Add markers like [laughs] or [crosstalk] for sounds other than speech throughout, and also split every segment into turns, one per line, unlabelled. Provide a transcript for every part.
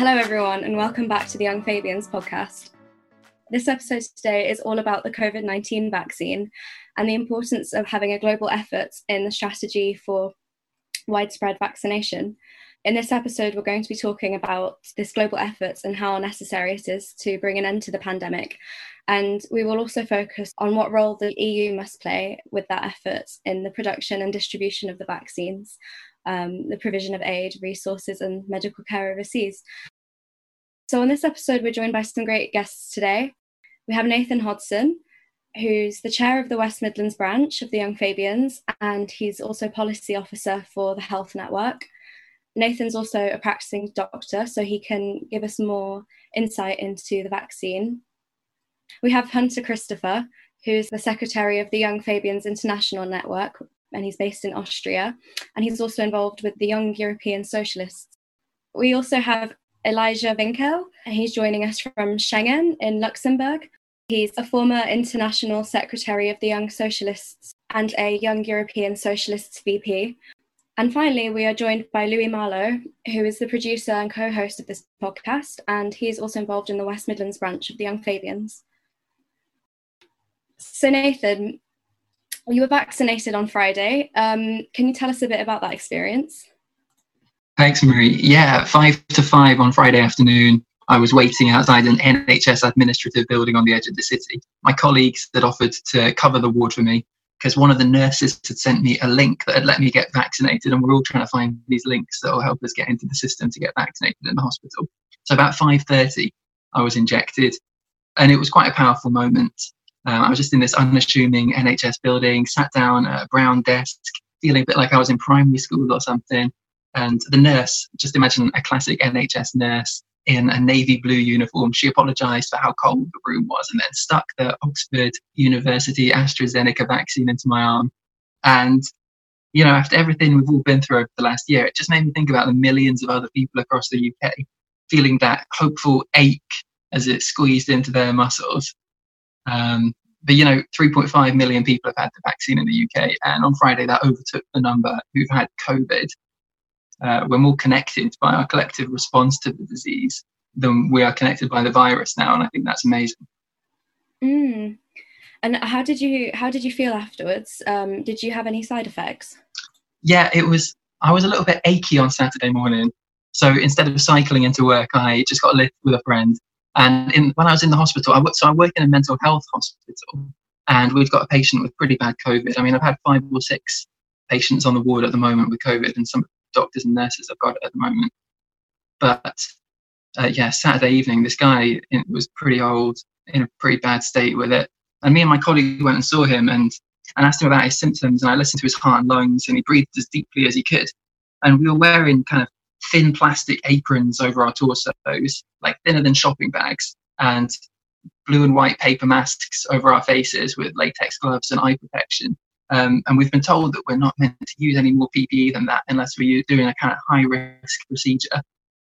Hello, everyone, and welcome back to the Young Fabians podcast. This episode today is all about the COVID 19 vaccine and the importance of having a global effort in the strategy for widespread vaccination. In this episode, we're going to be talking about this global effort and how necessary it is to bring an end to the pandemic. And we will also focus on what role the EU must play with that effort in the production and distribution of the vaccines, um, the provision of aid, resources, and medical care overseas. So, on this episode, we're joined by some great guests today. We have Nathan Hodson, who's the chair of the West Midlands branch of the Young Fabians, and he's also policy officer for the Health Network. Nathan's also a practicing doctor, so he can give us more insight into the vaccine. We have Hunter Christopher, who's the secretary of the Young Fabians International Network, and he's based in Austria, and he's also involved with the Young European Socialists. We also have Elisha Winckel, he's joining us from Schengen in Luxembourg. He's a former international secretary of the Young Socialists and a Young European Socialists VP. And finally, we are joined by Louie Marlow, who is the producer and co host of this podcast, and he is also involved in the West Midlands branch of the Young Fabians. So, Nathan, you were vaccinated on Friday. Um, can you tell us a bit about that experience?
Thanks, Marie. Yeah, five to five on Friday afternoon. I was waiting outside an NHS administrative building on the edge of the city. My colleagues had offered to cover the ward for me because one of the nurses had sent me a link that had let me get vaccinated, and we're all trying to find these links that will help us get into the system to get vaccinated in the hospital. So about 5:30, I was injected, and it was quite a powerful moment. Um, I was just in this unassuming NHS building, sat down at a brown desk, feeling a bit like I was in primary school or something. And the nurse, just imagine a classic NHS nurse in a navy blue uniform. She apologized for how cold the room was and then stuck the Oxford University AstraZeneca vaccine into my arm. And, you know, after everything we've all been through over the last year, it just made me think about the millions of other people across the UK feeling that hopeful ache as it squeezed into their muscles. Um, but you know, 3.5 million people have had the vaccine in the UK, and on Friday that overtook the number who've had COVID uh, we're more connected by our collective response to the disease than we are connected by the virus now, and I think that's amazing.
Mm. And how did you how did you feel afterwards? Um, did you have any side effects?
Yeah, it was. I was a little bit achy on Saturday morning, so instead of cycling into work, I just got a lift with a friend. And in, when I was in the hospital, I work, so I work in a mental health hospital, and we've got a patient with pretty bad COVID. I mean, I've had five or six patients on the ward at the moment with COVID, and some doctors and nurses I've got at the moment. But uh, yeah, Saturday evening, this guy was pretty old, in a pretty bad state with it. And me and my colleague went and saw him and, and asked him about his symptoms. And I listened to his heart and lungs, and he breathed as deeply as he could. And we were wearing kind of thin plastic aprons over our torsos, like thinner than shopping bags, and blue and white paper masks over our faces with latex gloves and eye protection. Um, and we've been told that we're not meant to use any more PPE than that unless we're doing a kind of high risk procedure.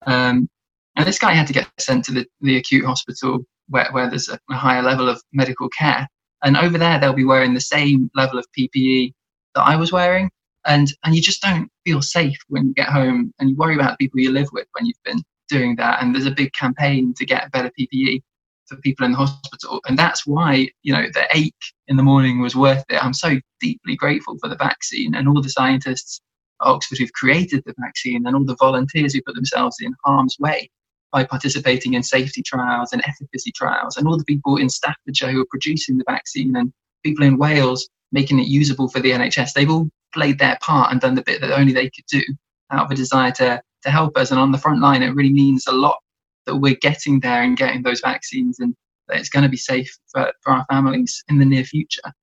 Um, and this guy had to get sent to the, the acute hospital where, where there's a, a higher level of medical care. And over there, they'll be wearing the same level of PPE that I was wearing. And, and you just don't feel safe when you get home and you worry about the people you live with when you've been doing that. And there's a big campaign to get better PPE for people in the hospital. And that's why, you know, the ache in the morning was worth it. I'm so deeply grateful for the vaccine and all the scientists at Oxford who've created the vaccine and all the volunteers who put themselves in harm's way by participating in safety trials and efficacy trials, and all the people in Staffordshire who are producing the vaccine and people in Wales making it usable for the NHS. They've all played their part and done the bit that only they could do out of a desire to, to help us. And on the front line, it really means a lot that we're getting there and getting those vaccines and that it's going to be safe for, for our families in the near future.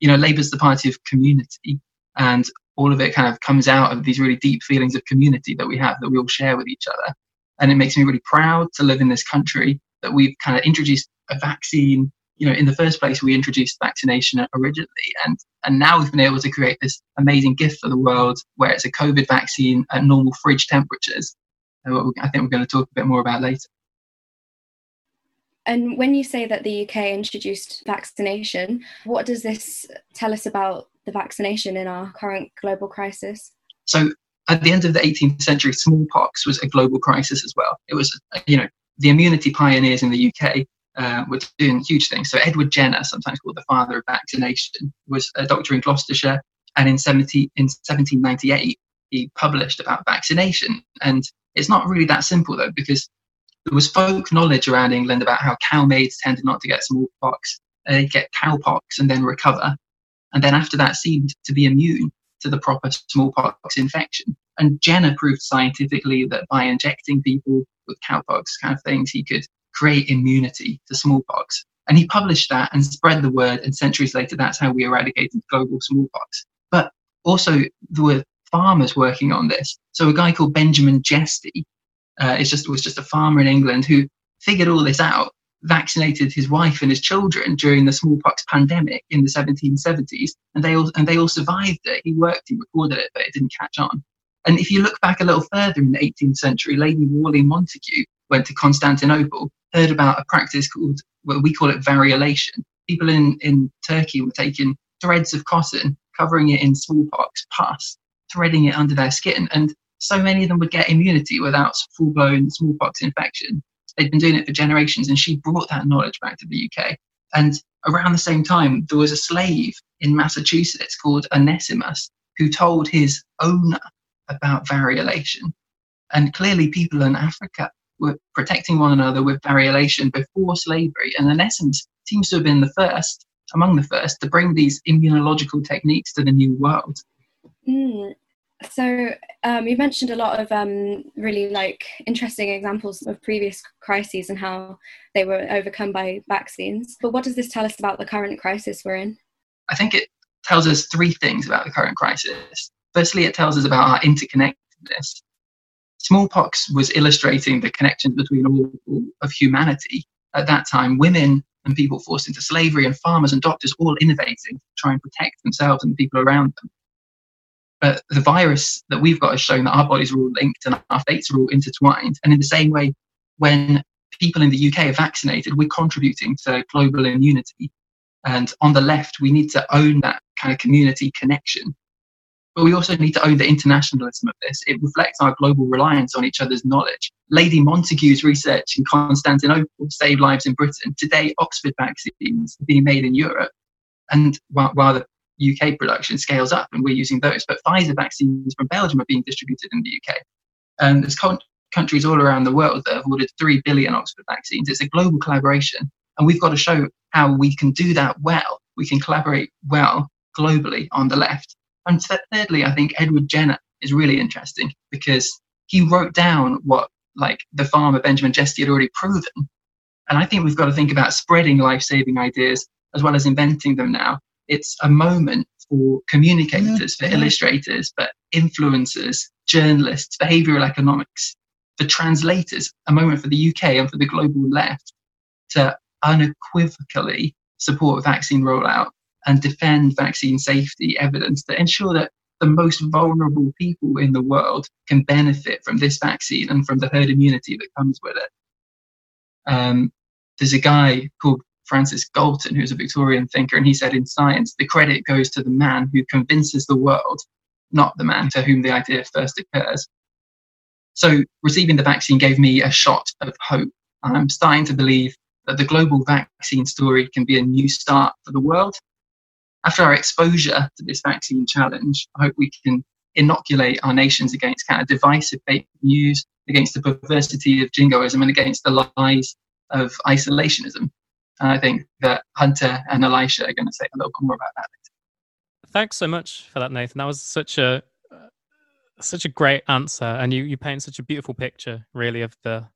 You know, Labour's the party of community, and all of it kind of comes out of these really deep feelings of community that we have that we all share with each other. And it makes me really proud to live in this country that we've kind of introduced a vaccine. You know, in the first place, we introduced vaccination originally, and and now we've been able to create this amazing gift for the world where it's a COVID vaccine at normal fridge temperatures I think we're going to talk a bit more about later.
And when you say that the UK introduced vaccination, what does this tell us about the vaccination in our current global crisis?
So, at the end of the 18th century, smallpox was a global crisis as well. It was, you know, the immunity pioneers in the UK uh, were doing huge things. So Edward Jenner, sometimes called the father of vaccination, was a doctor in Gloucestershire, and in, 70, in 1798 he published about vaccination. And it's not really that simple though, because there was folk knowledge around England about how cow maids tended not to get smallpox. They get cowpox and then recover, and then after that seemed to be immune to the proper smallpox infection. And Jenner proved scientifically that by injecting people with cowpox kind of things, he could create immunity to smallpox. And he published that and spread the word. And centuries later, that's how we eradicated global smallpox. But also, there were farmers working on this. So a guy called Benjamin Jesty uh, is just was just a farmer in England who figured all this out, vaccinated his wife and his children during the smallpox pandemic in the 1770s, and they all and they all survived it. He worked, he recorded it, but it didn't catch on. And if you look back a little further in the 18th century, Lady Wortley Montagu went to Constantinople, heard about a practice called, well, we call it variolation. People in, in Turkey were taking threads of cotton, covering it in smallpox pus, threading it under their skin, and so many of them would get immunity without full blown smallpox infection. They'd been doing it for generations, and she brought that knowledge back to the UK. And around the same time, there was a slave in Massachusetts called Onesimus who told his owner about variolation. And clearly, people in Africa were protecting one another with variolation before slavery. And Onesimus seems to have been the first, among the first, to bring these immunological techniques to the new world.
Mm. So um, you mentioned a lot of um, really like interesting examples of previous crises and how they were overcome by vaccines. But what does this tell us about the current crisis we're in?
I think it tells us three things about the current crisis. Firstly, it tells us about our interconnectedness. Smallpox was illustrating the connections between all of humanity. At that time, women and people forced into slavery and farmers and doctors all innovating to try and protect themselves and the people around them. But the virus that we've got has shown that our bodies are all linked and our fates are all intertwined. And in the same way, when people in the UK are vaccinated, we're contributing to global immunity. And on the left, we need to own that kind of community connection. But we also need to own the internationalism of this. It reflects our global reliance on each other's knowledge. Lady Montagu's research in Constantinople saved lives in Britain. Today, Oxford vaccines are being made in Europe. And while, while the UK production scales up and we're using those, but Pfizer vaccines from Belgium are being distributed in the UK. And there's con- countries all around the world that have ordered 3 billion Oxford vaccines. It's a global collaboration. And we've got to show how we can do that well. We can collaborate well globally on the left and thirdly, I think Edward Jenner is really interesting because he wrote down what like the farmer Benjamin Jesty had already proven. And I think we've got to think about spreading life-saving ideas as well as inventing them now. It's a moment for communicators, for illustrators, but influencers, journalists, behavioral economics, for translators, a moment for the UK and for the global left to unequivocally support vaccine rollout and defend vaccine safety evidence to ensure that the most vulnerable people in the world can benefit from this vaccine and from the herd immunity that comes with it. Um, there's a guy called Francis Galton, who's a Victorian thinker, and he said in science, the credit goes to the man who convinces the world, not the man to whom the idea first occurs. So receiving the vaccine gave me a shot of hope. I'm starting to believe that the global vaccine story can be a new start for the world after our exposure to this vaccine challenge, I hope we can inoculate our nations against kind of divisive fake news, against the perversity of jingoism, and against the lies of isolationism. And I think that Hunter and Elisha are going to say a little bit more about that later.
Thanks so much for that, Nathan. That was such a uh, such a great answer, and you you paint such a beautiful picture, really, of the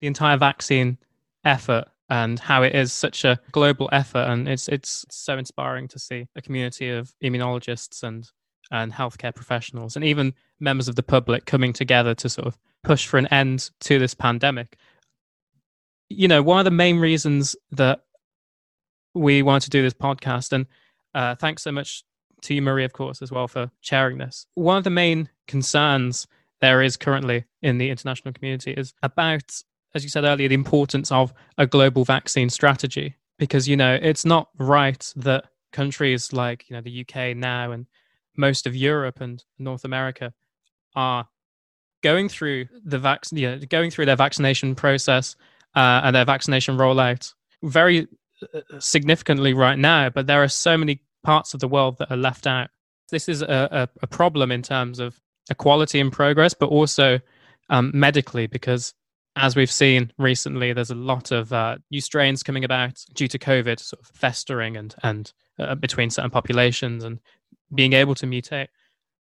the entire vaccine effort and how it is such a global effort and it's it's so inspiring to see a community of immunologists and and healthcare professionals and even members of the public coming together to sort of push for an end to this pandemic you know one of the main reasons that we wanted to do this podcast and uh, thanks so much to you marie of course as well for sharing this. One of the main concerns there is currently in the international community is about as you said earlier, the importance of a global vaccine strategy because you know it's not right that countries like you know the UK now and most of Europe and North America are going through the vac- yeah, going through their vaccination process uh, and their vaccination rollout very uh, significantly right now, but there are so many parts of the world that are left out. This is a, a, problem in terms of equality and progress, but also um, medically, because as we've seen recently, there's a lot of uh, new strains coming about due to COVID, sort of festering and and uh, between certain populations and being able to mutate.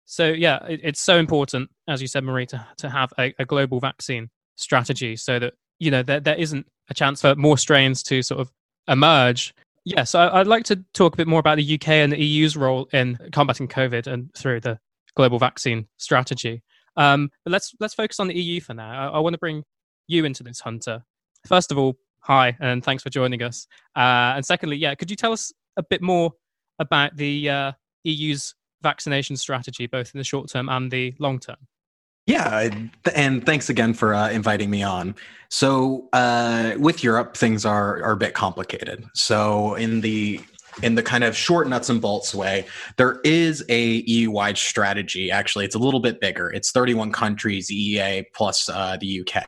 So yeah, it, it's so important, as you said, Marie, to, to have a, a, global vaccine strategy so that you know there, there isn't a chance for more strains to sort of emerge. Yes, yeah, so I'd like to talk a bit more about the UK and the EU's role in combating COVID and through the global vaccine strategy. Um, but let's let's focus on the EU for now. I, I want to bring you into this, Hunter. First of all, hi, and thanks for joining us. Uh, and secondly, yeah, could you tell us a bit more about the uh, EU's vaccination strategy, both in the short term and the long term?
Yeah, and thanks again for uh, inviting me on. So, uh, with Europe, things are are a bit complicated. So, in the in the kind of short nuts and bolts way, there is a EU wide strategy. Actually, it's a little bit bigger. It's 31 countries, EEA plus uh, the UK.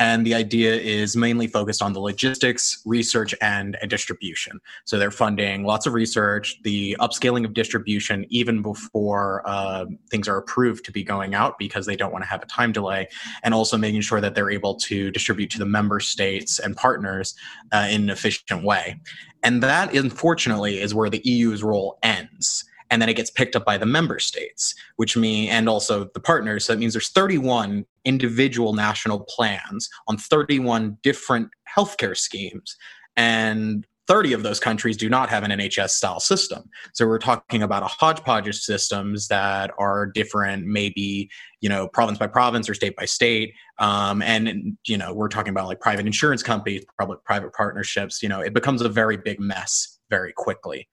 And the idea is mainly focused on the logistics, research, and, distribution. So they're funding lots of research, the upscaling of distribution even before uh, things are approved to be going out because they don't want to have a time delay, and also making sure that they're able to distribute to the member states and partners uh, in an efficient way. And that, unfortunately, is where the EU's role ends and then it gets picked up by the member states which mean and also the partners so that means there's 31 individual national plans on 31 different healthcare schemes and 30 of those countries do not have an NHS style system. So we're talking about a hodgepodge of systems that are different, maybe, you know, province by province or state by state. Um, and, you know, we're talking about like private insurance companies, public private partnerships. You know, it becomes a very big mess very quickly.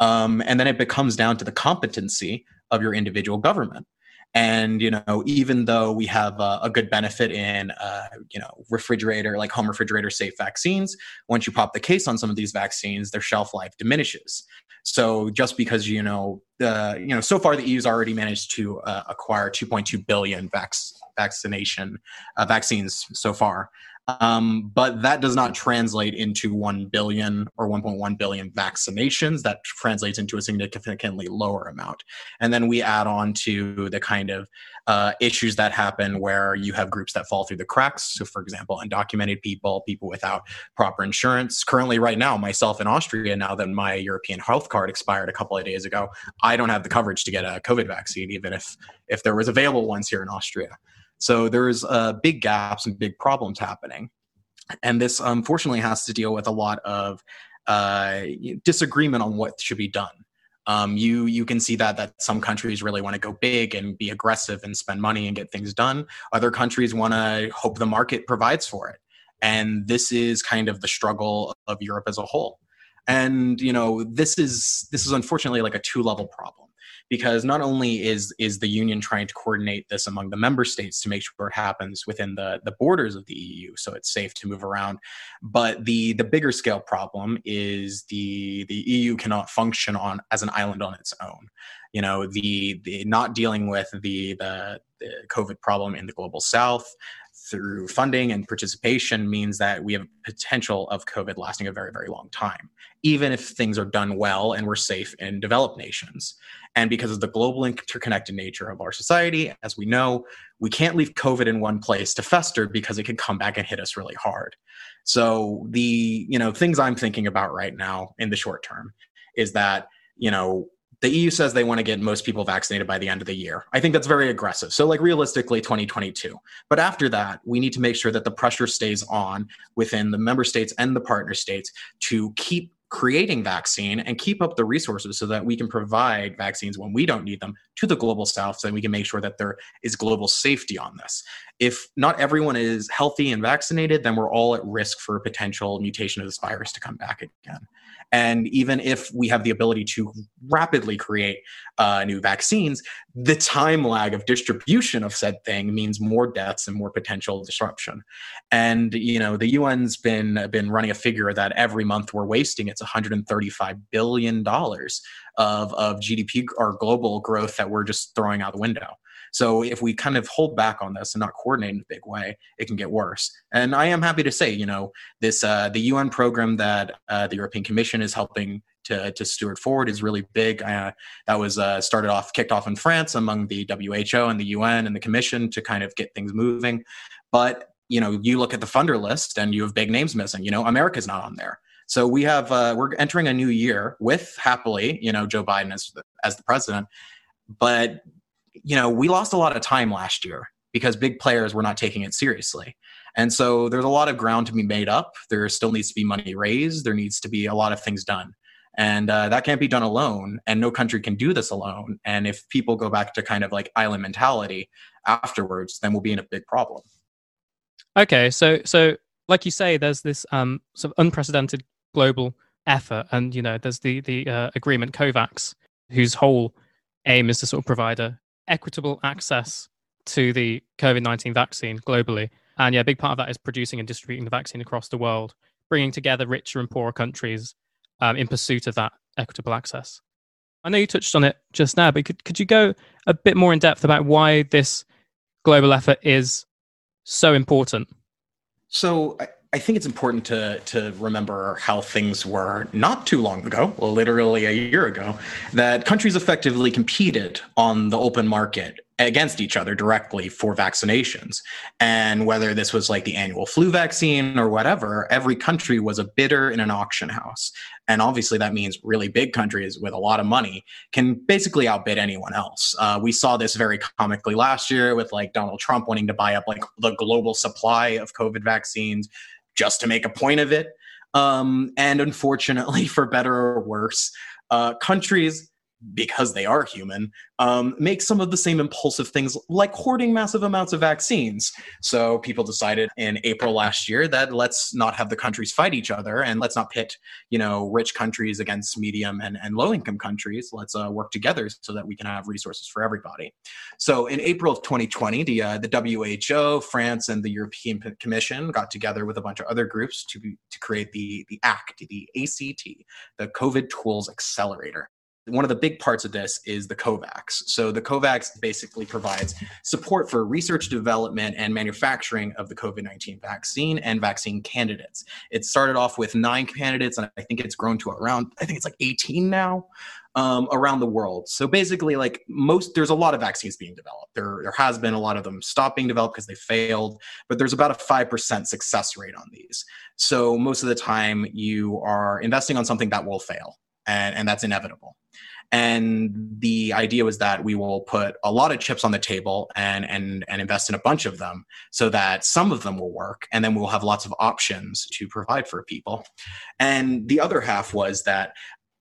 Um, and then it becomes down to the competency of your individual government. And you know, even though we have a, a good benefit in uh, you know refrigerator like home refrigerator safe vaccines, once you pop the case on some of these vaccines, their shelf life diminishes. So just because you know the you know so far the EU's already managed to uh, acquire 2.2 billion vac- vaccination uh, vaccines so far. Um, but that does not translate into 1 billion or 1.1 billion vaccinations. That translates into a significantly lower amount. And then we add on to the kind of uh, issues that happen where you have groups that fall through the cracks. So, for example, undocumented people, people without proper insurance. Currently, right now, myself in Austria, now that my European health card expired a couple of days ago, I don't have the coverage to get a COVID vaccine, even if if there was available ones here in Austria. So there's uh, big gaps and big problems happening. And this unfortunately has to deal with a lot of uh, disagreement on what should be done. Um, you you can see that that some countries really want to go big and be aggressive and spend money and get things done. Other countries want to hope the market provides for it. And this is kind of the struggle of Europe as a whole. And you know this is this is unfortunately like a two level problem because not only is is the union trying to coordinate this among the member states to make sure it happens within the the borders of the EU so it's safe to move around but the the bigger scale problem is the the EU cannot function on as an island on its own. You know the the not dealing with the the, the covid problem in the global south through funding and participation means that we have potential of covid lasting a very very long time even if things are done well and we're safe in developed nations and because of the global interconnected nature of our society, as we know, we can't leave COVID in one place to fester because it could come back and hit us really hard. So the, you know, things I'm thinking about right now in the short term is that, you know, the EU says they want to get most people vaccinated by the end of the year. I think that's very aggressive. So, like realistically, 2022. But after that, we need to make sure that the pressure stays on within the member states and the partner states to keep creating vaccine and keep up the resources so that we can provide vaccines when we don't need them to the global south so that we can make sure that there is global safety on this. If not everyone is healthy and vaccinated then we're all at risk for a potential mutation of this virus to come back again and even if we have the ability to rapidly create uh, new vaccines, the time lag of distribution of said thing means more deaths and more potential disruption. And you know, the UN's been been running a figure that every month we're wasting it's 135 billion dollars of of GDP or global growth that we're just throwing out the window. So if we kind of hold back on this and not coordinate in a big way, it can get worse. And I am happy to say, you know, this uh, the UN program that uh, the European Commission is helping to, to steward forward is really big. Uh, that was uh, started off, kicked off in France among the WHO and the UN and the Commission to kind of get things moving. But you know, you look at the funder list and you have big names missing. You know, America's not on there. So we have uh, we're entering a new year with happily, you know, Joe Biden as the, as the president. But you know, we lost a lot of time last year because big players were not taking it seriously. And so there's a lot of ground to be made up. There still needs to be money raised. There needs to be a lot of things done. And uh, that can't be done alone. And no country can do this alone. And if people go back to kind of like island mentality afterwards, then we'll be in a big problem.
Okay. So, so like you say, there's this um, sort of unprecedented global effort. And, you know, there's the, the uh, agreement COVAX, whose whole aim is to sort of provide a equitable access to the COVID 19 vaccine globally. And yeah, a big part of that is producing and distributing the vaccine across the world, bringing together richer and poorer countries um, in pursuit of that equitable access. I know you touched on it just now, but could, could you go a bit more in depth about why this global effort is so important?
So I, think it's important to to remember how things were not too long ago, literally a year ago, that countries effectively competed on the open market against each other directly for vaccinations. And whether this was like the annual flu vaccine or whatever, every country was a bidder in an auction house. And obviously, that means really big countries with a lot of money can basically outbid anyone else. Uh, we saw this very comically last year with like Donald Trump wanting to buy up like the global supply of COVID vaccines just to make a point of it. Um, and unfortunately, [laughs] for better or worse, uh, countries because they are human, um, make some of the same impulsive things like hoarding massive amounts of vaccines. So people decided in April last year that let's not have the countries fight each other and let's not pit, you know, rich countries against medium and, and low income countries. Let's uh, work together so that we can have resources for everybody. So in April of 2020, the uh, the WHO, France, and the European Commission got together with a bunch of other groups to to create the the ACT, the ACT, the COVID Tools Accelerator. One of the big parts of this is the COVAX. So, the COVAX basically provides support for research, development, and manufacturing of the COVID 19 vaccine and vaccine candidates. It started off with nine candidates, and I think it's grown to around, I think it's like 18 now. Um, around the world. So basically, like most, there's a lot of vaccines being developed. There, there has been a lot of them stop being developed because they failed, but there's about a 5% success rate on these. So most of the time, you are investing on something that will fail, and, and that's inevitable and the idea was that we will put a lot of chips on the table and and and invest in a bunch of them so that some of them will work. And then we'll have lots of options to provide for people. And the other half was that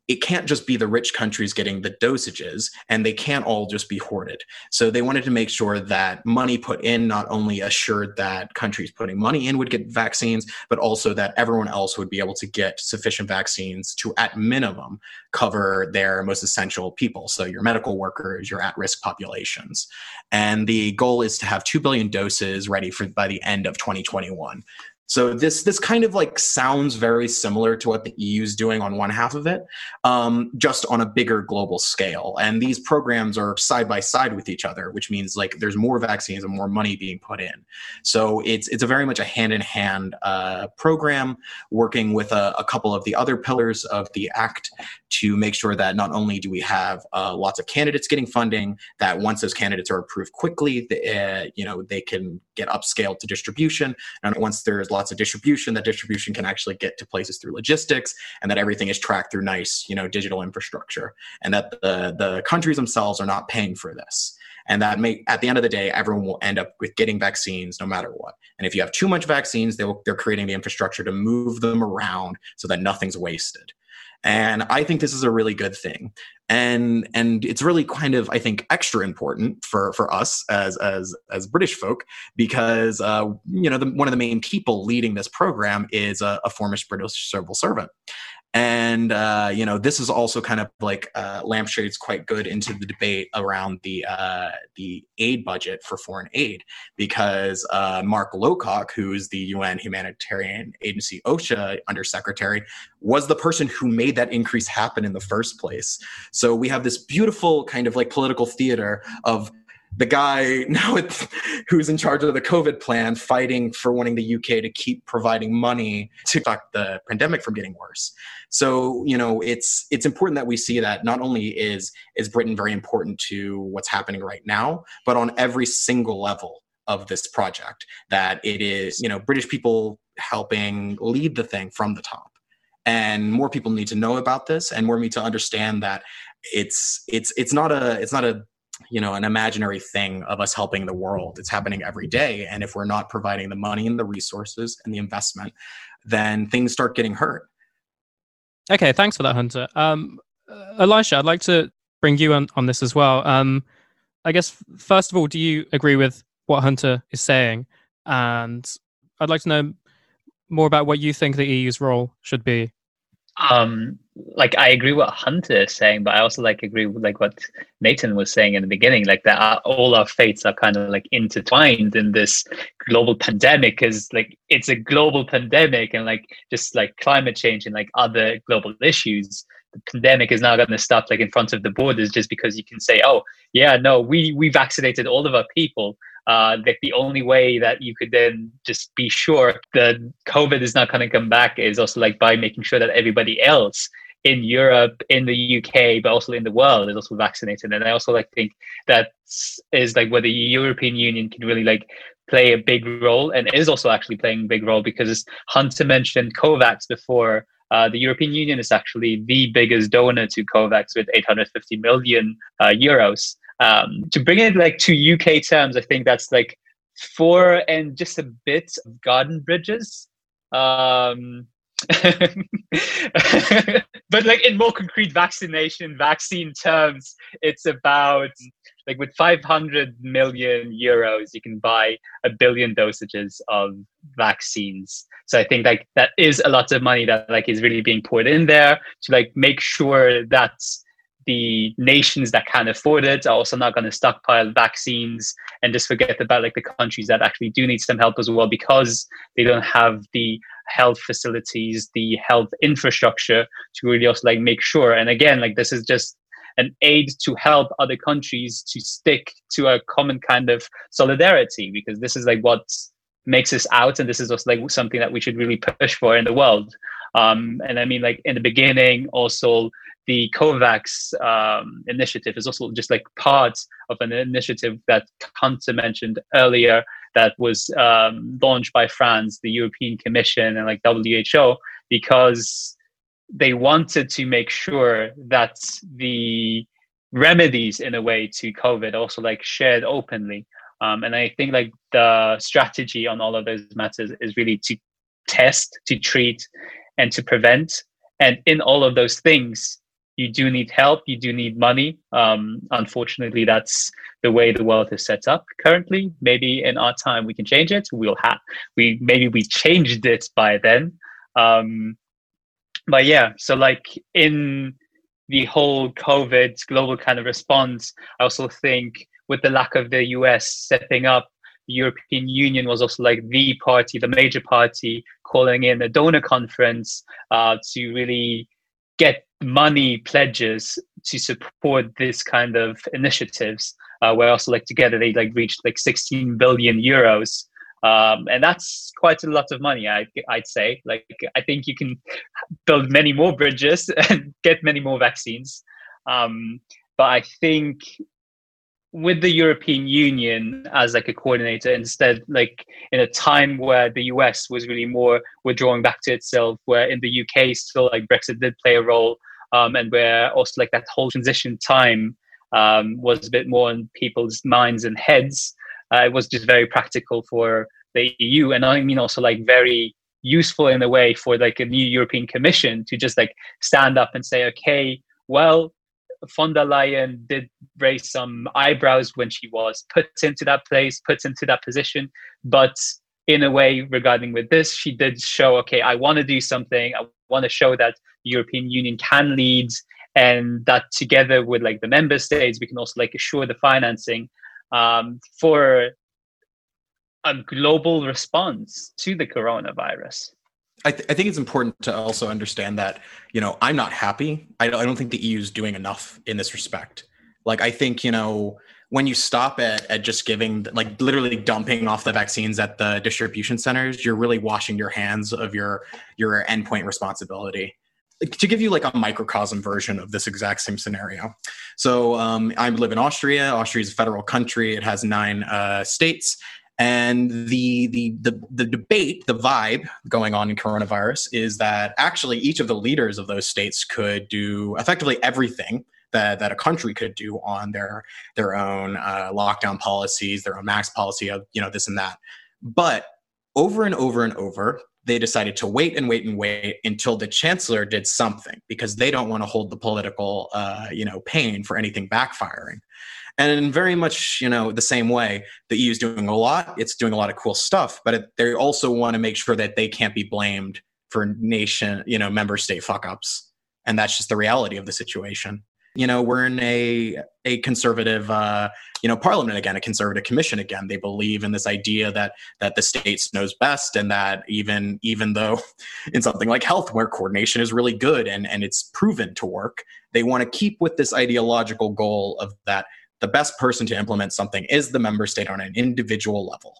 it can't just be the rich countries getting the dosages and they can't all just be hoarded. So they wanted to make sure that money put in not only assured that countries putting money in would get vaccines, but also that everyone else would be able to get sufficient vaccines to, at minimum, cover their most essential people. So your medical workers, your at risk populations. And the goal is to have 2 billion doses ready for by the end of 2021. So this this kind of like sounds very similar to what the EU is doing on one half of it, um, just on a bigger global scale. And these programs are side by side with each other, which means like there's more vaccines and more money being put in. So it's it's a very much a hand in hand program, working with a, a, couple of the other pillars of the Act to make sure that not only do we have uh, lots of candidates getting funding, that once those candidates are approved quickly, the, uh, you know they can get upscaled to distribution, and once there's lots of distribution that distribution can actually get to places through logistics and that everything is tracked through nice you know digital infrastructure and that the the countries themselves are not paying for this. And that may at the end of the day everyone will end up with getting vaccines no matter what. And if you have too much vaccines they they're creating the infrastructure to move them around so that nothing's wasted and i think this is a really good thing. And and it's really kind of i think extra important for for us as as as british folk because uh, you know the, one of the main people leading this program is a, a former british civil servant and uh, you know this is also kind of like uh, lampshades quite good into the debate around the uh, the aid budget for foreign aid because uh, Mark Lowcock, who is the UN Humanitarian Agency OCHA undersecretary, was the person who made that increase happen in the first place. So we have this beautiful kind of like political theater of the guy [laughs] now who's in charge of the COVID plan fighting for wanting the UK to keep providing money to stop the pandemic from getting worse. So you know it's it's important that we see that not only is is Britain very important to what's happening right now, but on every single level of this project that it is you know British people helping lead the thing from the top and more people need to know about this and more need to understand that it's it's it's not a it's not a you know an imaginary thing of us helping the world. It's happening every day. And if we're not providing the money and the resources and the investment then things start getting hurt.
Okay thanks for that hunter. Um, uh, elisha i'd like to bring you on, on this as well. Um, i guess first of all do you agree with what hunter is saying? And i'd like to know more about what you think the eu's role should be
um like i agree what hunter is saying but i also like agree with like what nathan was saying in the beginning like that our, all our fates are kind of like intertwined in this global pandemic because like it's a global pandemic and like just like climate change and like other global issues the pandemic is now going to stop like in front of the borders just because you can say oh yeah no we we vaccinated all of our people uh, like the only way that you could then just be sure that COVID is not going to come back is also like by making sure that everybody else in Europe, in the UK, but also in the world is also vaccinated. And I also like think that is like where the European Union can really like play a big role and is also actually playing a big role because Hunter mentioned COVAX before. Uh, the European Union is actually the biggest donor to COVAX with 850 million uh, euros. Um, to bring it like to UK terms, I think that's like four and just a bit of garden bridges. Um, [laughs] but like in more concrete vaccination vaccine terms it's about like with 500 million euros you can buy a billion dosages of vaccines so i think like that is a lot of money that like is really being poured in there to like make sure that the nations that can afford it are also not going to stockpile vaccines and just forget about like the countries that actually do need some help as well because they don't have the health facilities the health infrastructure to really also like make sure. And again like this is just an aid to help other countries to stick to a common kind of solidarity because this is like what makes us out and this is also like something that we should really push for in the world um, and i mean like in the beginning also the COVAX um, initiative is also just like part of an initiative that Hunter mentioned earlier that was um, launched by France, the European Commission, and like WHO because they wanted to make sure that the remedies in a way to COVID also like shared openly. Um, and I think like the strategy on all of those matters is really to test, to treat, and to prevent. And in all of those things, you do need help you do need money. Um, unfortunately that's the way the world is set up currently. Maybe in our time we can change it. We'll have we maybe we changed it by then. Um, but yeah so like in the whole covid global kind of response i also think with the lack of the us stepping up the European Union was also like the party, the major party, calling in a donor conference uh, to really get money pledges to support this kind of initiatives uh, where also like together they like reached like 16 billion euros. Um, and that's quite a lot of money I, i'd say. Like i think you can build many more bridges [laughs] and get many more vaccines. Um, but i think with the European Union as like a coordinator instead like in a time where the US was really more withdrawing back to itself where in the UK still like Brexit did play a role um, and where also like that whole transition time um, was a bit more in people's minds and heads uh, it was just very practical for the EU and I mean also like very useful in a way for like a new European Commission to just like stand up and say okay well von der Leyen did raise some eyebrows when she was put into that place, put into that position. But in a way, regarding with this, she did show, okay, I want to do something. I want to show that the European Union can lead and that together with like the member states, we can also like assure the financing um, for a global response to the coronavirus.
I, th- I, think it's important to also understand that you know I'm not happy. I don't, I don't think the EU is doing enough in this respect. Like I think you know when you stop at, at just giving like literally dumping off the vaccines at the distribution centers you're really washing your hands of your your endpoint responsibility. To give you like a microcosm version of this exact same scenario. So um, i live in austria. Austria is a federal country. It has nine uh, states and the, the the the debate the vibe going on in coronavirus is that actually each of the leaders of those states could do effectively everything that, that a country could do on their their own uh, lockdown policies, their own max policy of you know this and that. But over and over and over, they decided to wait and wait and wait until the chancellor did something because they don't want to hold the political uh, you know pain for anything backfiring. And in very much, you know, the same way, the EU is doing a lot. It's doing a lot of cool stuff, but it, they also want to make sure that they can't be blamed for nation, you know, member state fuck ups. And that's just the reality of the situation you know we're in a a conservative uh, you know parliament again a conservative commission again they believe in this idea that that the states knows best and that even even though [laughs] in something like health where coordination is really good and and it's proven to work they want to keep with this ideological goal of that the best person to implement something is the member state on an individual level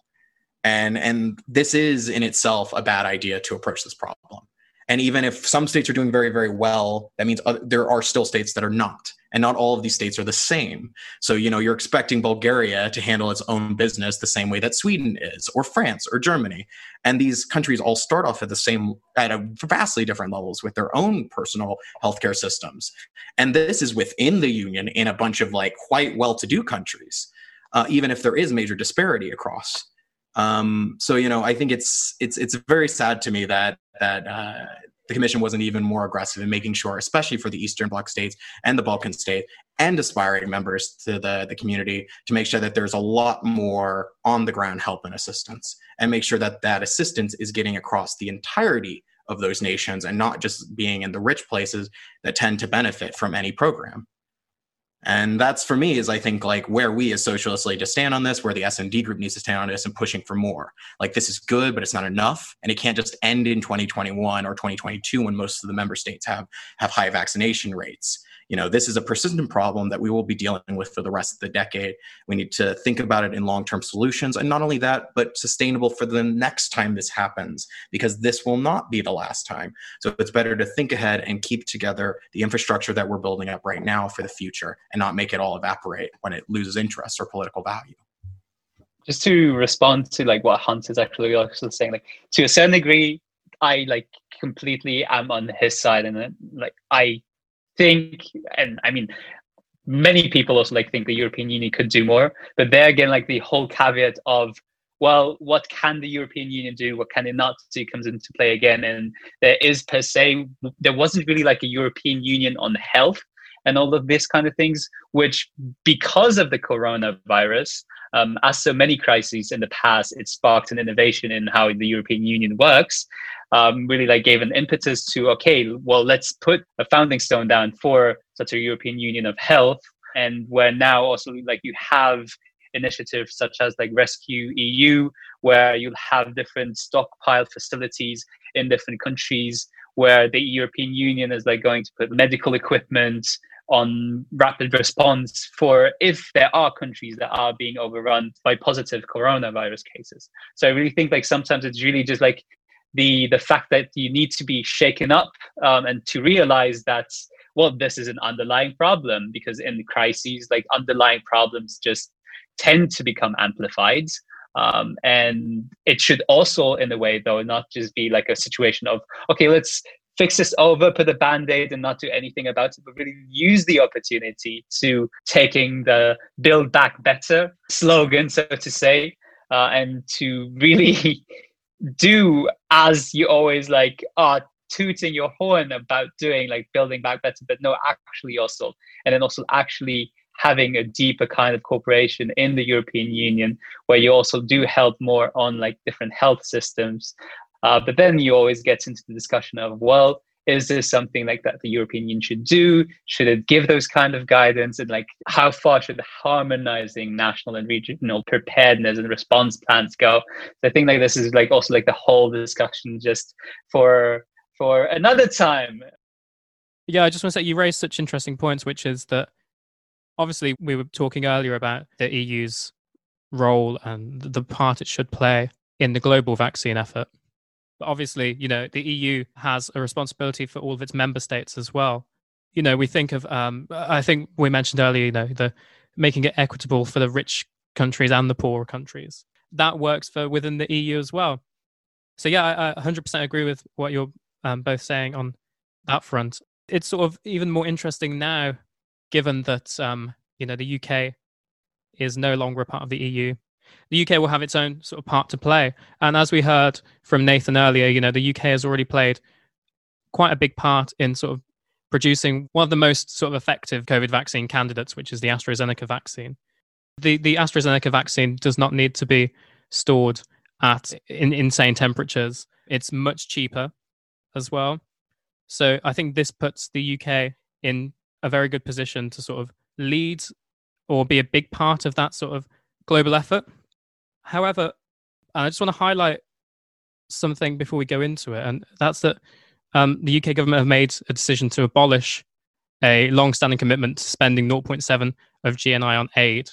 and and this is in itself a bad idea to approach this problem and even if some states are doing very, very well, that means other, there are still states that are not. And not all of these states are the same. So, you know, you're expecting Bulgaria to handle its own business the same way that Sweden is, or France, or Germany. And these countries all start off at the same, at a vastly different levels with their own personal healthcare systems. And this is within the union in a bunch of like quite well to do countries, uh, even if there is major disparity across. Um, so you know, I think it's it's it's very sad to me that that uh, the commission wasn't even more aggressive in making sure, especially for the Eastern Bloc states and the Balkan state and aspiring members to the, the community, to make sure that there's a lot more on the ground help and assistance, and make sure that that assistance is getting across the entirety of those nations and not just being in the rich places that tend to benefit from any program and that's for me is i think like where we as socialists need to stand on this where the S&D group needs to stand on this and pushing for more. Like this is good but it's not enough and it can't just end in 2021 or 2022 when most of the member states have have high vaccination rates you know this is a persistent problem that we will be dealing with for the rest of the decade. We need to think about it in long-term solutions. And not only that but sustainable for the next time this happens because this will not be the last time. So it's better to think ahead and keep together the infrastructure that we're building up right now for the future and not make it all evaporate when it loses interest or political value.
Just to respond to like what Hunt is actually also saying, like to a certain degree, I like completely am on his side, and like I think, and I mean, many people also like think the European Union could do more. But there again, like the whole caveat of, well, what can the European Union do? What can it not do comes into play again. And there is per se, there wasn't really like a European Union on health and all of this kind of things, which because of the coronavirus, um, as so many crises in the past, it sparked an innovation in how the European Union works. Um, really like gave an impetus to okay well let's put a founding stone down for such a european union of health. And where now also like you have initiatives such as like rescEU where you'll have different stockpile facilities in different countries where the european union is like going to put medical equipment on rapid response for if there are countries that are being overrun by positive coronavirus cases. So I really think like sometimes it's really just like the the fact that you need to be shaken up um, and to realize that well this is an underlying problem because in crises like underlying problems just tend to become amplified um, and it should also in a way though not just be like a situation of okay let's fix this over put a band-aid and not do anything about it but really use the opportunity to taking the build back better slogan so to say uh, and to really [laughs] do as you always like are tooting your horn about doing like building back better but no actually also and then also actually having a deeper kind of cooperation in the european union where you also do help more on like different health systems uh, but then you always get into the discussion of well is this something like that the European Union should do? Should it give those kind of guidance? And like, how far should the harmonizing national and regional preparedness and response plans go? So I think like this is like also like the whole discussion just for for another time.
Yeah, I just want to say you raised such interesting points, which is that obviously we were talking earlier about the EU's role and the part it should play in the global vaccine effort. But obviously, you know, the EU has a responsibility for all of its member states as well. You know, we think of, um, I think we mentioned earlier, you know, the making it equitable for the rich countries and the poorer countries. That works for within the EU as well. So yeah, I, I 100% agree with what you're um, both saying on that front. It's sort of even more interesting now, given that um, you know the UK is no longer a part of the EU. The UK will have its own sort of part to play, and as we heard from Nathan earlier, you know the UK has already played quite a big part in sort of producing one of the most sort of effective COVID vaccine candidates, which is the AstraZeneca vaccine. The the AstraZeneca vaccine does not need to be stored at in insane temperatures. It's much cheaper as well. So I think this puts the UK in a very good position to sort of lead or be a big part of that sort of global effort. However, I just want to highlight something before we go into it, and that's that um, the UK government have made a decision to abolish a long-standing commitment to spending 0.7 of GNI on aid.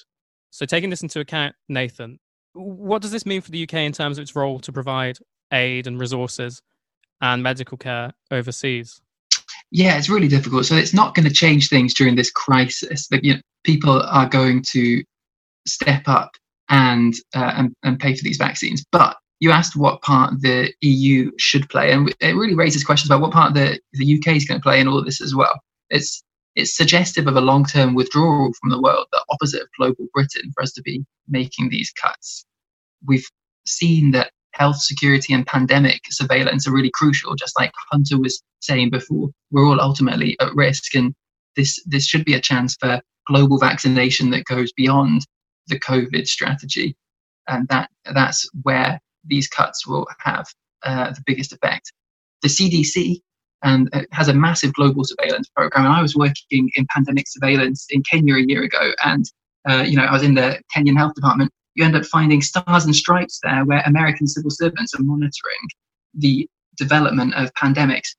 So, taking this into account, Nathan, what does this mean for the UK in terms of its role to provide aid and resources and medical care overseas?
Yeah, it's really difficult. So it's not going to change things during this crisis. That you know, people are going to step up and, uh, and and pay for these vaccines. But you asked what part the EU should play, and it really raises questions about what part the the UK is going to play in all of this as well. It's it's suggestive of a long-term withdrawal from the world, the opposite of global Britain, for us to be making these cuts. We've seen that health security and pandemic surveillance are really crucial. Just like Hunter was saying before, we're all ultimately at risk, and this this should be a chance for global vaccination that goes beyond the COVID strategy, and that that's where these cuts will have uh, the biggest effect. The CDC and has a massive global surveillance program. And I was working in pandemic surveillance in Kenya a year ago, and uh, you know I was in the Kenyan Health Department. You end up finding stars and stripes there, where American civil servants are monitoring the development of pandemics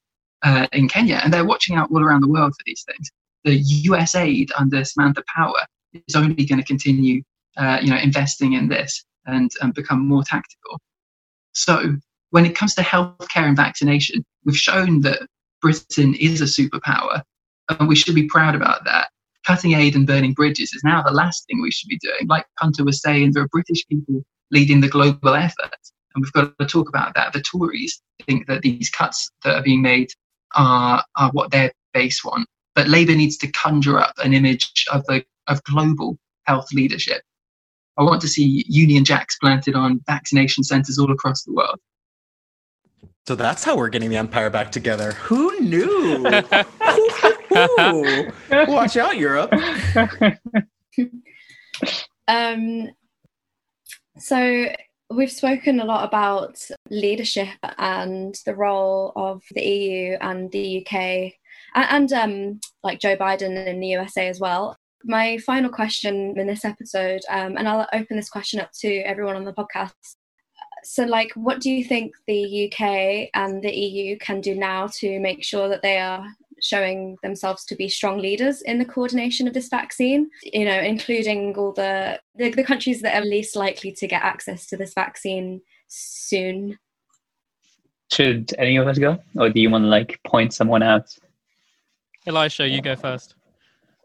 uh, in Kenya, and they're watching out all around the world for these things. The USAID under Samantha Power is only going to continue, uh, you know, investing in this and, and become more tactical. So when it comes to healthcare and vaccination, we've shown that Britain is a superpower, and we should be proud about that. Cutting aid and burning bridges is now the last thing we should be doing. Like Hunter was saying, there are British people leading the global effort, and we've got to talk about that. The Tories think that these cuts that are being made are, are what their base want, but Labour needs to conjure up an image of the of global health leadership. I want to see Union Jacks planted on vaccination centres all across the world.
So that's how we're getting the Empire back together. Who knew? [laughs] [laughs] Watch out, Europe.
um, so we've spoken a lot about leadership and the role of the EU and the UK and, and um, like Joe Biden in the USA as well. My final question in this episode, um, and I'll open this question up to everyone on the podcast, so like what do you think the UK and the EU can do now to make sure that they are showing themselves to be strong leaders in the coordination of this vaccine? You know including all the, the, the countries that are least likely to get access to this vaccine soon.
Should any of us go or do you want to like point someone out?
Elisha you go first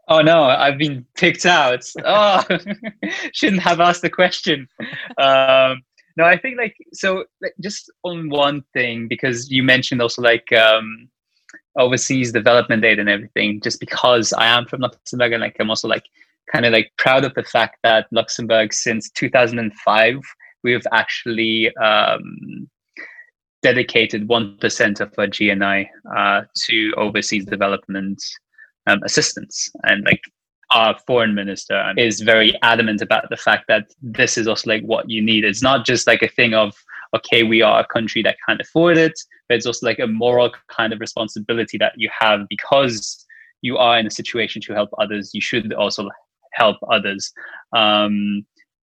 Oh no, I've been picked out. Oh, [laughs] shouldn't have asked the question. Um, no i think like so like, just on one thing because you mentioned also like um overseas development aid and everything just because i am from luxembourg and like i'm also like kind of like proud of the fact that luxembourg since 2005 we've actually um dedicated 1% of our gni uh, to overseas development um, assistance and like our foreign minister is very adamant about the fact that this is also like what you need. It's not just like a thing of okay, we are a country that can't afford it, but it's also like a moral kind of responsibility that you have because you are in a situation to help others. You should also help others. Um,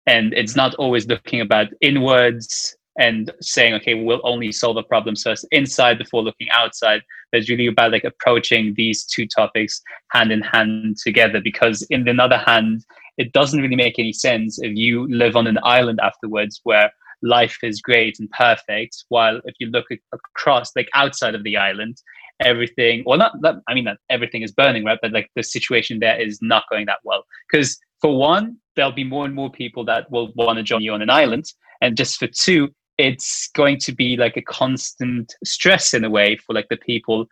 and it's not always looking about inwards and saying, okay, we'll only solve the problems first inside before looking outside. But it's really about like approaching these two topics hand in hand together. Because in the other hand, it doesn't really make any sense if you live on an island afterwards where life is great and perfect, while if you look across, like outside of the island, everything well not that i mean that everything is burning right but like the situation there is not going that well because for one there'll be more and more people that will want to join you on an island and just for two it's going to be like a constant stress in a way for like the people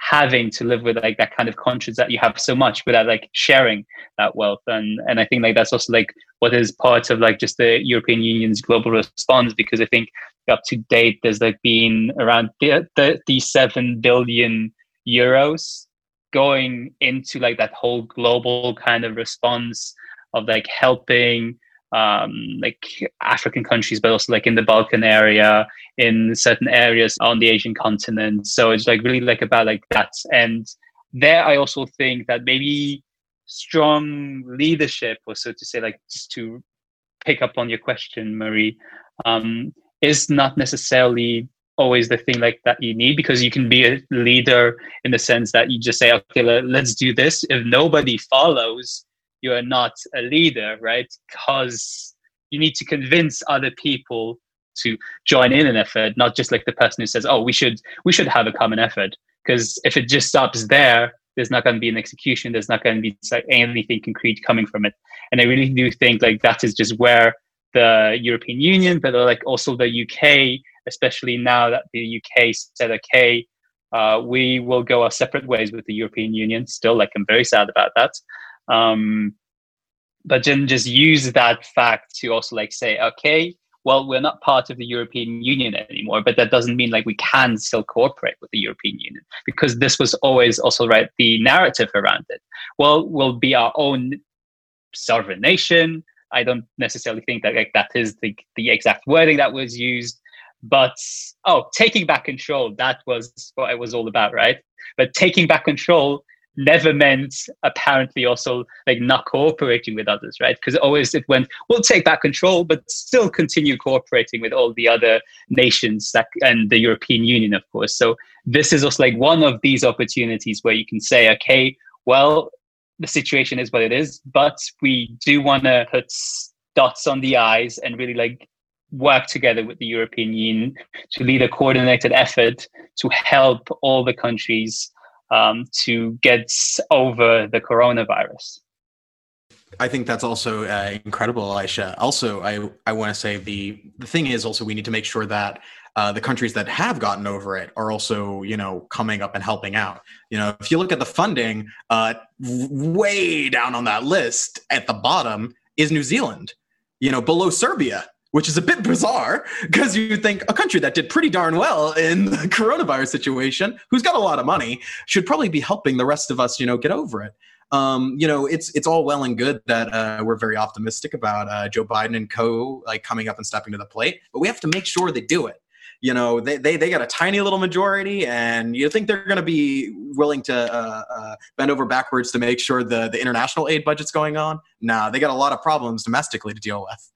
having to live with like that kind of conscience that you have so much without like sharing that wealth. And and i think like that's also like what is part of like just the european union's global response because i think up to date there's like been around 37 billion euros going into like that whole global kind of response of like helping um, like African countries, but also like in the Balkan area, in certain areas on the Asian continent. So it's like really like about like that. And there, I also think that maybe strong leadership, or so to say, like just to pick up on your question, Marie, um, is not necessarily always the thing like that you need because you can be a leader in the sense that you just say okay let's do this if nobody follows you are not a leader, right? Because you need to convince other people to join in an effort, not just like the person who says, "Oh, we should we should have a common effort." Because if it just stops there, there's not going to be an execution. There's not going to be anything concrete coming from it. And I really do think like that is just where the European Union, but like also the UK, especially now that the UK said, "Okay, uh, we will go our separate ways with the European Union." Still, like I'm very sad about that. Um, but then just use that fact to also like say, okay, well, we're not part of the European Union anymore, but that doesn't mean like we can still cooperate with the European Union because this was always also right the narrative around it. Well, we'll be our own sovereign nation. I don't necessarily think that like that is the the exact wording that was used, but oh, taking back control that was what it was all about, right? But taking back control never meant apparently also like not cooperating with others, right? Because always it went, we'll take back control, but still continue cooperating with all the other nations that, and the European Union, of course. So this is also like one of these opportunities where you can say, okay, well, the situation is what it is, but we do want to put dots on the I's and really like work together with the European Union to lead a coordinated effort to help all the countries um, to get over the coronavirus.
I think that's also uh, incredible, Elisha. Also, I, I want to say the the thing is also we need to make sure that uh, the countries that have gotten over it are also you know coming up and helping out. You know, if you look at the funding, uh, way down on that list at the bottom is New Zealand. You know, below Serbia which is a bit bizarre because you think a country that did pretty darn well in the [laughs] coronavirus situation, who's got a lot of money, should probably be helping the rest of us, you know, get over it. Um, you know, it's it's all well and good that uh, we're very optimistic about uh, Joe Biden and co like coming up and stepping to the plate, but we have to make sure they do it. You know, they they, they got a tiny little majority, and you think they're going to be willing to uh, uh, bend over backwards to make sure the the international aid budget's going on? Nah, they got a lot of problems domestically to deal with.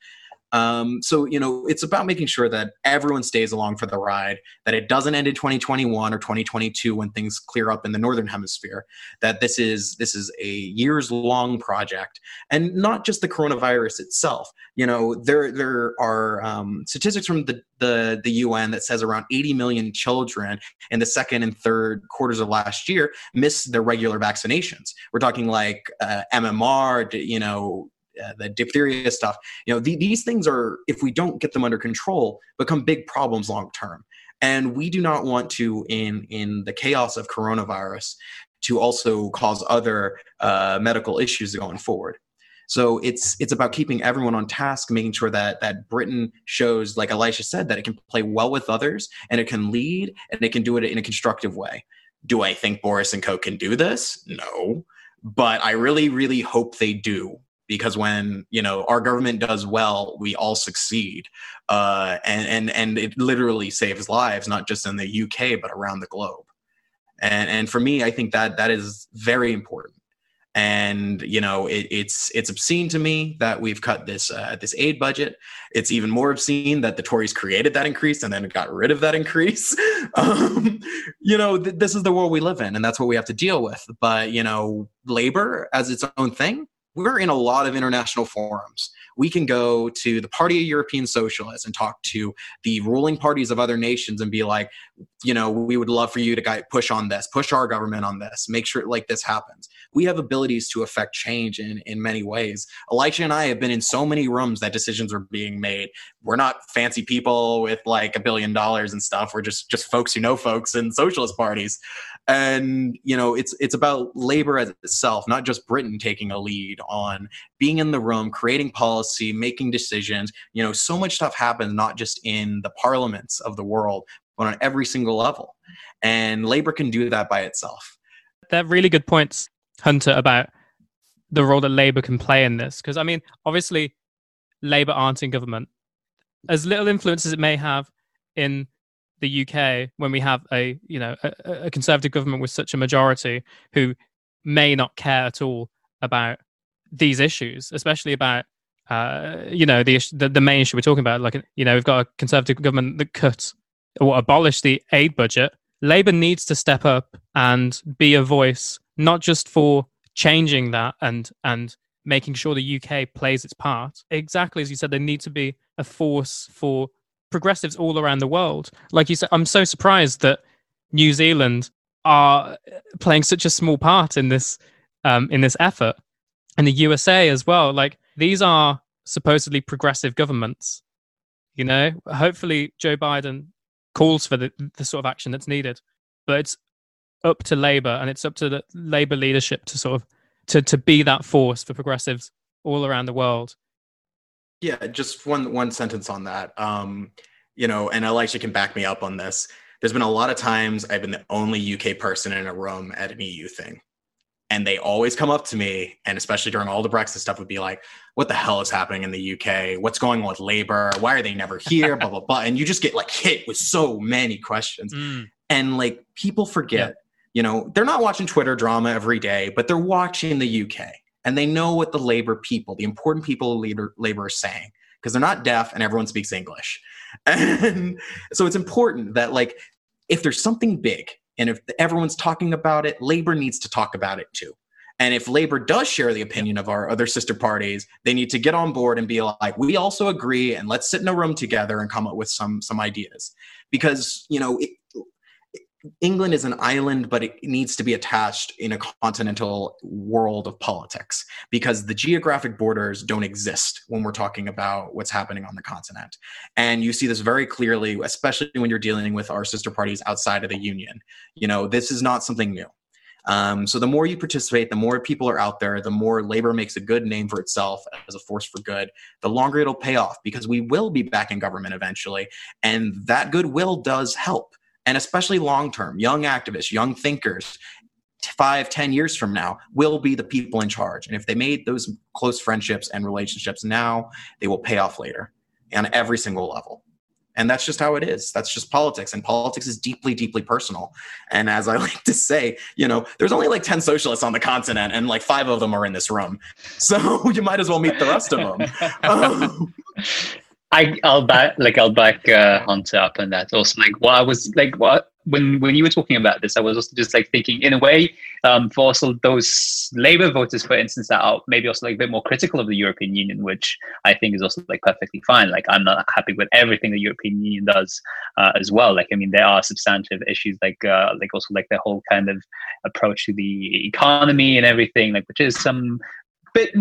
Um, so you know, it's about making sure that everyone stays along for the ride. That it doesn't end in 2021 or 2022 when things clear up in the northern hemisphere. That this is this is a years long project, and not just the coronavirus itself. You know, there there are um, statistics from the, the the UN that says around 80 million children in the second and third quarters of last year missed their regular vaccinations. We're talking like uh, MMR, you know, uh, the diphtheria stuff you know the, these things are if we don't get them under control become big problems long term and we do not want to in in the chaos of coronavirus to also cause other uh, medical issues going forward. So it's it's about keeping everyone on task making sure that that britain shows like elisha said that it can play well with others and it can lead and it can do it in a constructive way. Do i think boris and co can do this? No. But i really really hope they do because when you know our government does well we all succeed. Uh, and and and it literally saves lives not just in the uk but around the globe. And and for me i think that that is very important. And you know it, it's it's obscene to me that we've cut this uh, this aid budget. It's even more obscene that the tories created that increase and then got rid of that increase. [laughs] Um, you know th- this is the world we live in and that's what we have to deal with. But you know labor as its own thing we're in a lot of international forums. We can go to the Party of European Socialists and talk to the ruling parties of other nations and be like, you know, we would love for you to push on this, push our government on this, make sure like this happens. We have abilities to affect change in, in many ways. Elisha and I have been in so many rooms that decisions are being made. We're not fancy people with like a billion dollars and stuff. We're just just folks who know folks in socialist parties and you know it's it's about labor as itself not just britain taking a lead on being in the room creating policy making decisions. You know so much stuff happens not just in the parliaments of the world but on every single level. And labor can do that by itself.
They're really good points hunter about the role that labor can play in this. Because i mean obviously labor aren't in government. As little influence as it may have in the UK when we have a you know a, a, conservative government with such a majority who may not care at all about these issues, especially about uh, you know the, the the main issue we're talking about. Like you know we've got a conservative government that cut or abolished the aid budget. Labour needs to step up and be a voice, not just for changing that and and making sure the UK plays its part. Exactly as you said, they need to be a force for progressives all around the world. Like you said, I'm so surprised that New Zealand are playing such a small part in this um, in this effort, and the USA as well. Like these are supposedly progressive governments. You know, hopefully Joe Biden calls for the, the sort of action that's needed, but it's up to Labour and it's up to the Labour leadership to sort of to to be that force for progressives all around the world
yeah, just one one sentence on that. Um, you know, and Elisha can back me up on this. There's been a lot of times I've been the only UK person in a room at an EU thing. And they always come up to me, and especially during all the Brexit stuff, would be like, what the hell is happening in the UK? What's going on with labor? Why are they never [laughs] here? blah, blah, blah. And you just get like hit with so many questions. Mm. And like people forget, yeah. you know, they're not watching Twitter drama every day, but they're watching the UK and they know what the labor people, the important people labor, labor are saying because they're not deaf and everyone speaks English. [laughs] And so it's important that like if there's something big and if everyone's talking about it, labor needs to talk about it too. And if labor does share the opinion of our other sister parties, they need to get on board and be like, we also agree, and let's sit in a room together and come up with some some ideas. Because you know, it, England is an island, but it needs to be attached in a continental world of politics because the geographic borders don't exist when we're talking about what's happening on the continent. And you see this very clearly, especially when you're dealing with our sister parties outside of the Union. You know, this is not something new. Um, so the more you participate, the more people are out there, the more labor makes a good name for itself as a force for good, the longer it'll pay off because we will be back in government eventually. And that goodwill does help and especially long term, young activists, young thinkers, five, ten years from now, will be the people in charge. And if they made those close friendships and relationships now, they will pay off later on every single level. And that's just how it is. That's just politics. And politics is deeply, deeply personal. And as I [laughs] like to say, you know, there's only like 10 socialists on the continent, and like five of them are in this room. So [laughs] you might as well meet the rest of them. [laughs] um,
I I'll back like I'll back uh, Hunter up on that. Also, like what I was like what when when you were talking about this, I was also just like thinking in a way um, for also those Labour voters, for instance, that are maybe also like a bit more critical of the European Union, which I think is also like perfectly fine. Like I'm not happy with everything the European Union does uh, as well. Like I mean, there are substantive issues like uh, like also like the whole kind of approach to the economy and everything, like which is some bit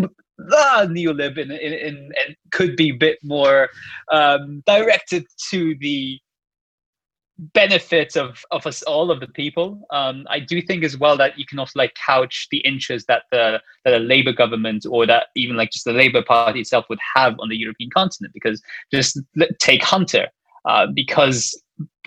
ah, neolib and, and could be a bit more um, directed to the benefit of, of us all of the people. Um, i do think as well that you can also like couch the interest that the that a labor government or that even like just the labor party itself would have on the european continent because just take hunter uh, because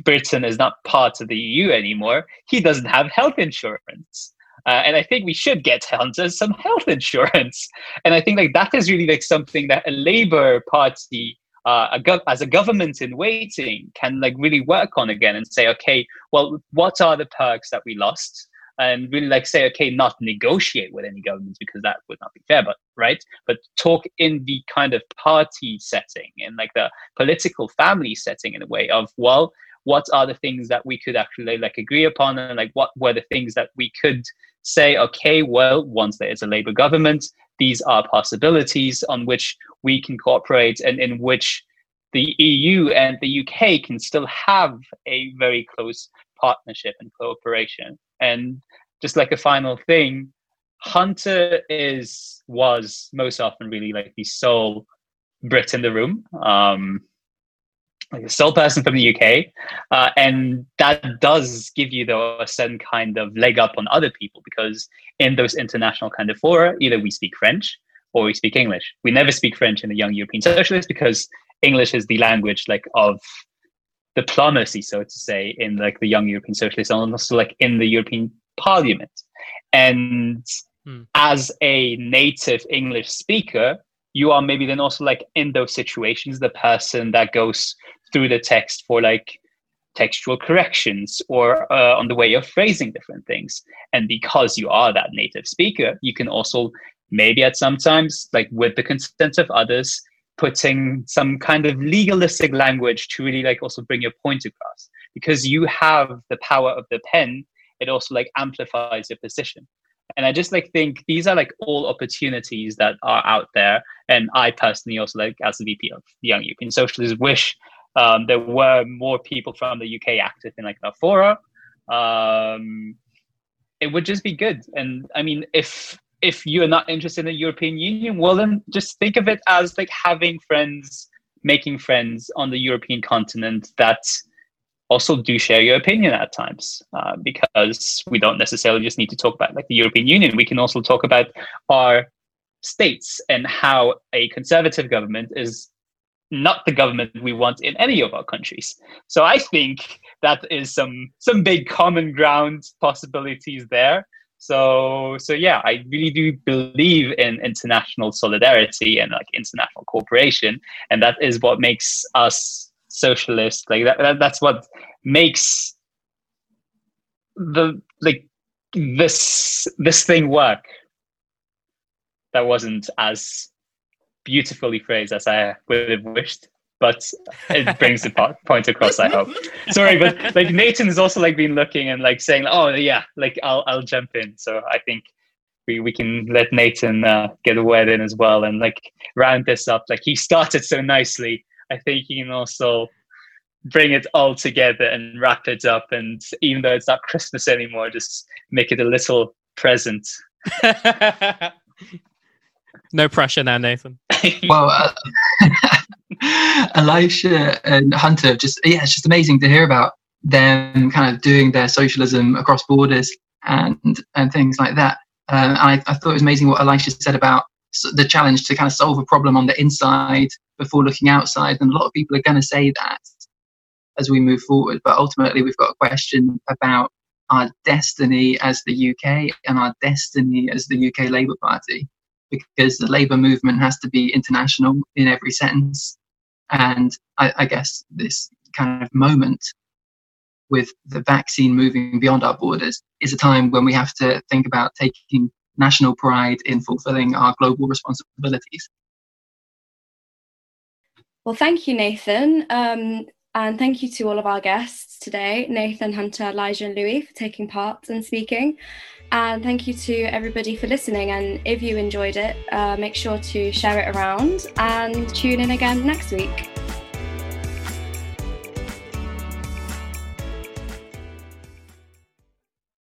britain is not part of the eu anymore he doesn't have health insurance uh, and I think we should get hunters some health insurance. And I think like that is really like something that a Labour Party, uh, a gov- as a government in waiting, can like really work on again and say, okay, well, what are the perks that we lost? and really like say, okay, not negotiate with any governments because that would not be fair, but right, but talk in the kind of party setting, in like the political family setting, in a way of well, what are the things that we could actually like agree upon, and like what were the things that we could say, okay, well, once there is a Labour government, these are possibilities on which we can cooperate and in which the EU and the UK can still have a very close partnership and cooperation. And just like a final thing, Hunter is was most often really like the sole Brit in the room, um, like the sole person from the UK, uh, and that does give you though a certain kind of leg up on other people because in those international kind of fora, either we speak French or we speak English. We never speak French in the Young European Socialists because English is the language like of diplomacy, so to say, in like the Young European Socialists and also like in the European Parliament. And hmm. as a native English speaker, you are maybe then also like in those situations the person that goes through the text for like textual corrections or uh, on the way of phrasing different things. And because you are that native speaker you can also maybe at sometimes like with the consent of others putting some kind of legalistic language to really like also bring your point across. Because you have the power of the pen it also like amplifies your position. And i just like think these are like all opportunities that are out there. And i personally also like as the vp of the young european socialists wish um, there were more people from the uk active in like the fora um, it would just be good and i mean if if you're not interested in the European Union, well, then just think of it as like having friends, making friends on the European continent that also do share your opinion at times, uh, because we don't necessarily just need to talk about like the European Union. We can also talk about our states and how a conservative government is not the government we want in any of our countries. So I think that is some some big common ground possibilities there. So so yeah i really do believe in international solidarity and like international cooperation. And that is what makes us socialists like that, that that's what makes the like this this thing work that wasn't as beautifully phrased as i would have wished but it brings the point across. I hope. Sorry, but like Nathan has also like been looking and like saying, "Oh yeah, like I'll I'll jump in." So I think we we can let Nathan uh, get a word in as well and like round this up. Like he started so nicely. I think he can also bring it all together and wrap it up. And even though it's not Christmas anymore, just make it a little present. [laughs]
no pressure now, Nathan. [laughs]
well. Uh, [laughs] Elisha and Hunter, just yeah, it's just amazing to hear about them kind of doing their socialism across borders and and things like that. Uh, I, I thought it was amazing what Elisha said about the challenge to kind of solve a problem on the inside before looking outside. And a lot of people are going to say that as we move forward. But ultimately, we've got a question about our destiny as the UK and our destiny as the UK Labour Party, because the Labour movement has to be international in every sense. And I, I guess this kind of moment with the vaccine moving beyond our borders is a time when we have to think about taking national pride in fulfilling our global responsibilities.
Well, thank you, Nathan. Um, and thank you to all of our guests today Nathan, Hunter, Elisha, and Louie for taking part and speaking. And thank you to everybody for listening. And if you enjoyed it, uh, make sure to share it around and tune in again next week.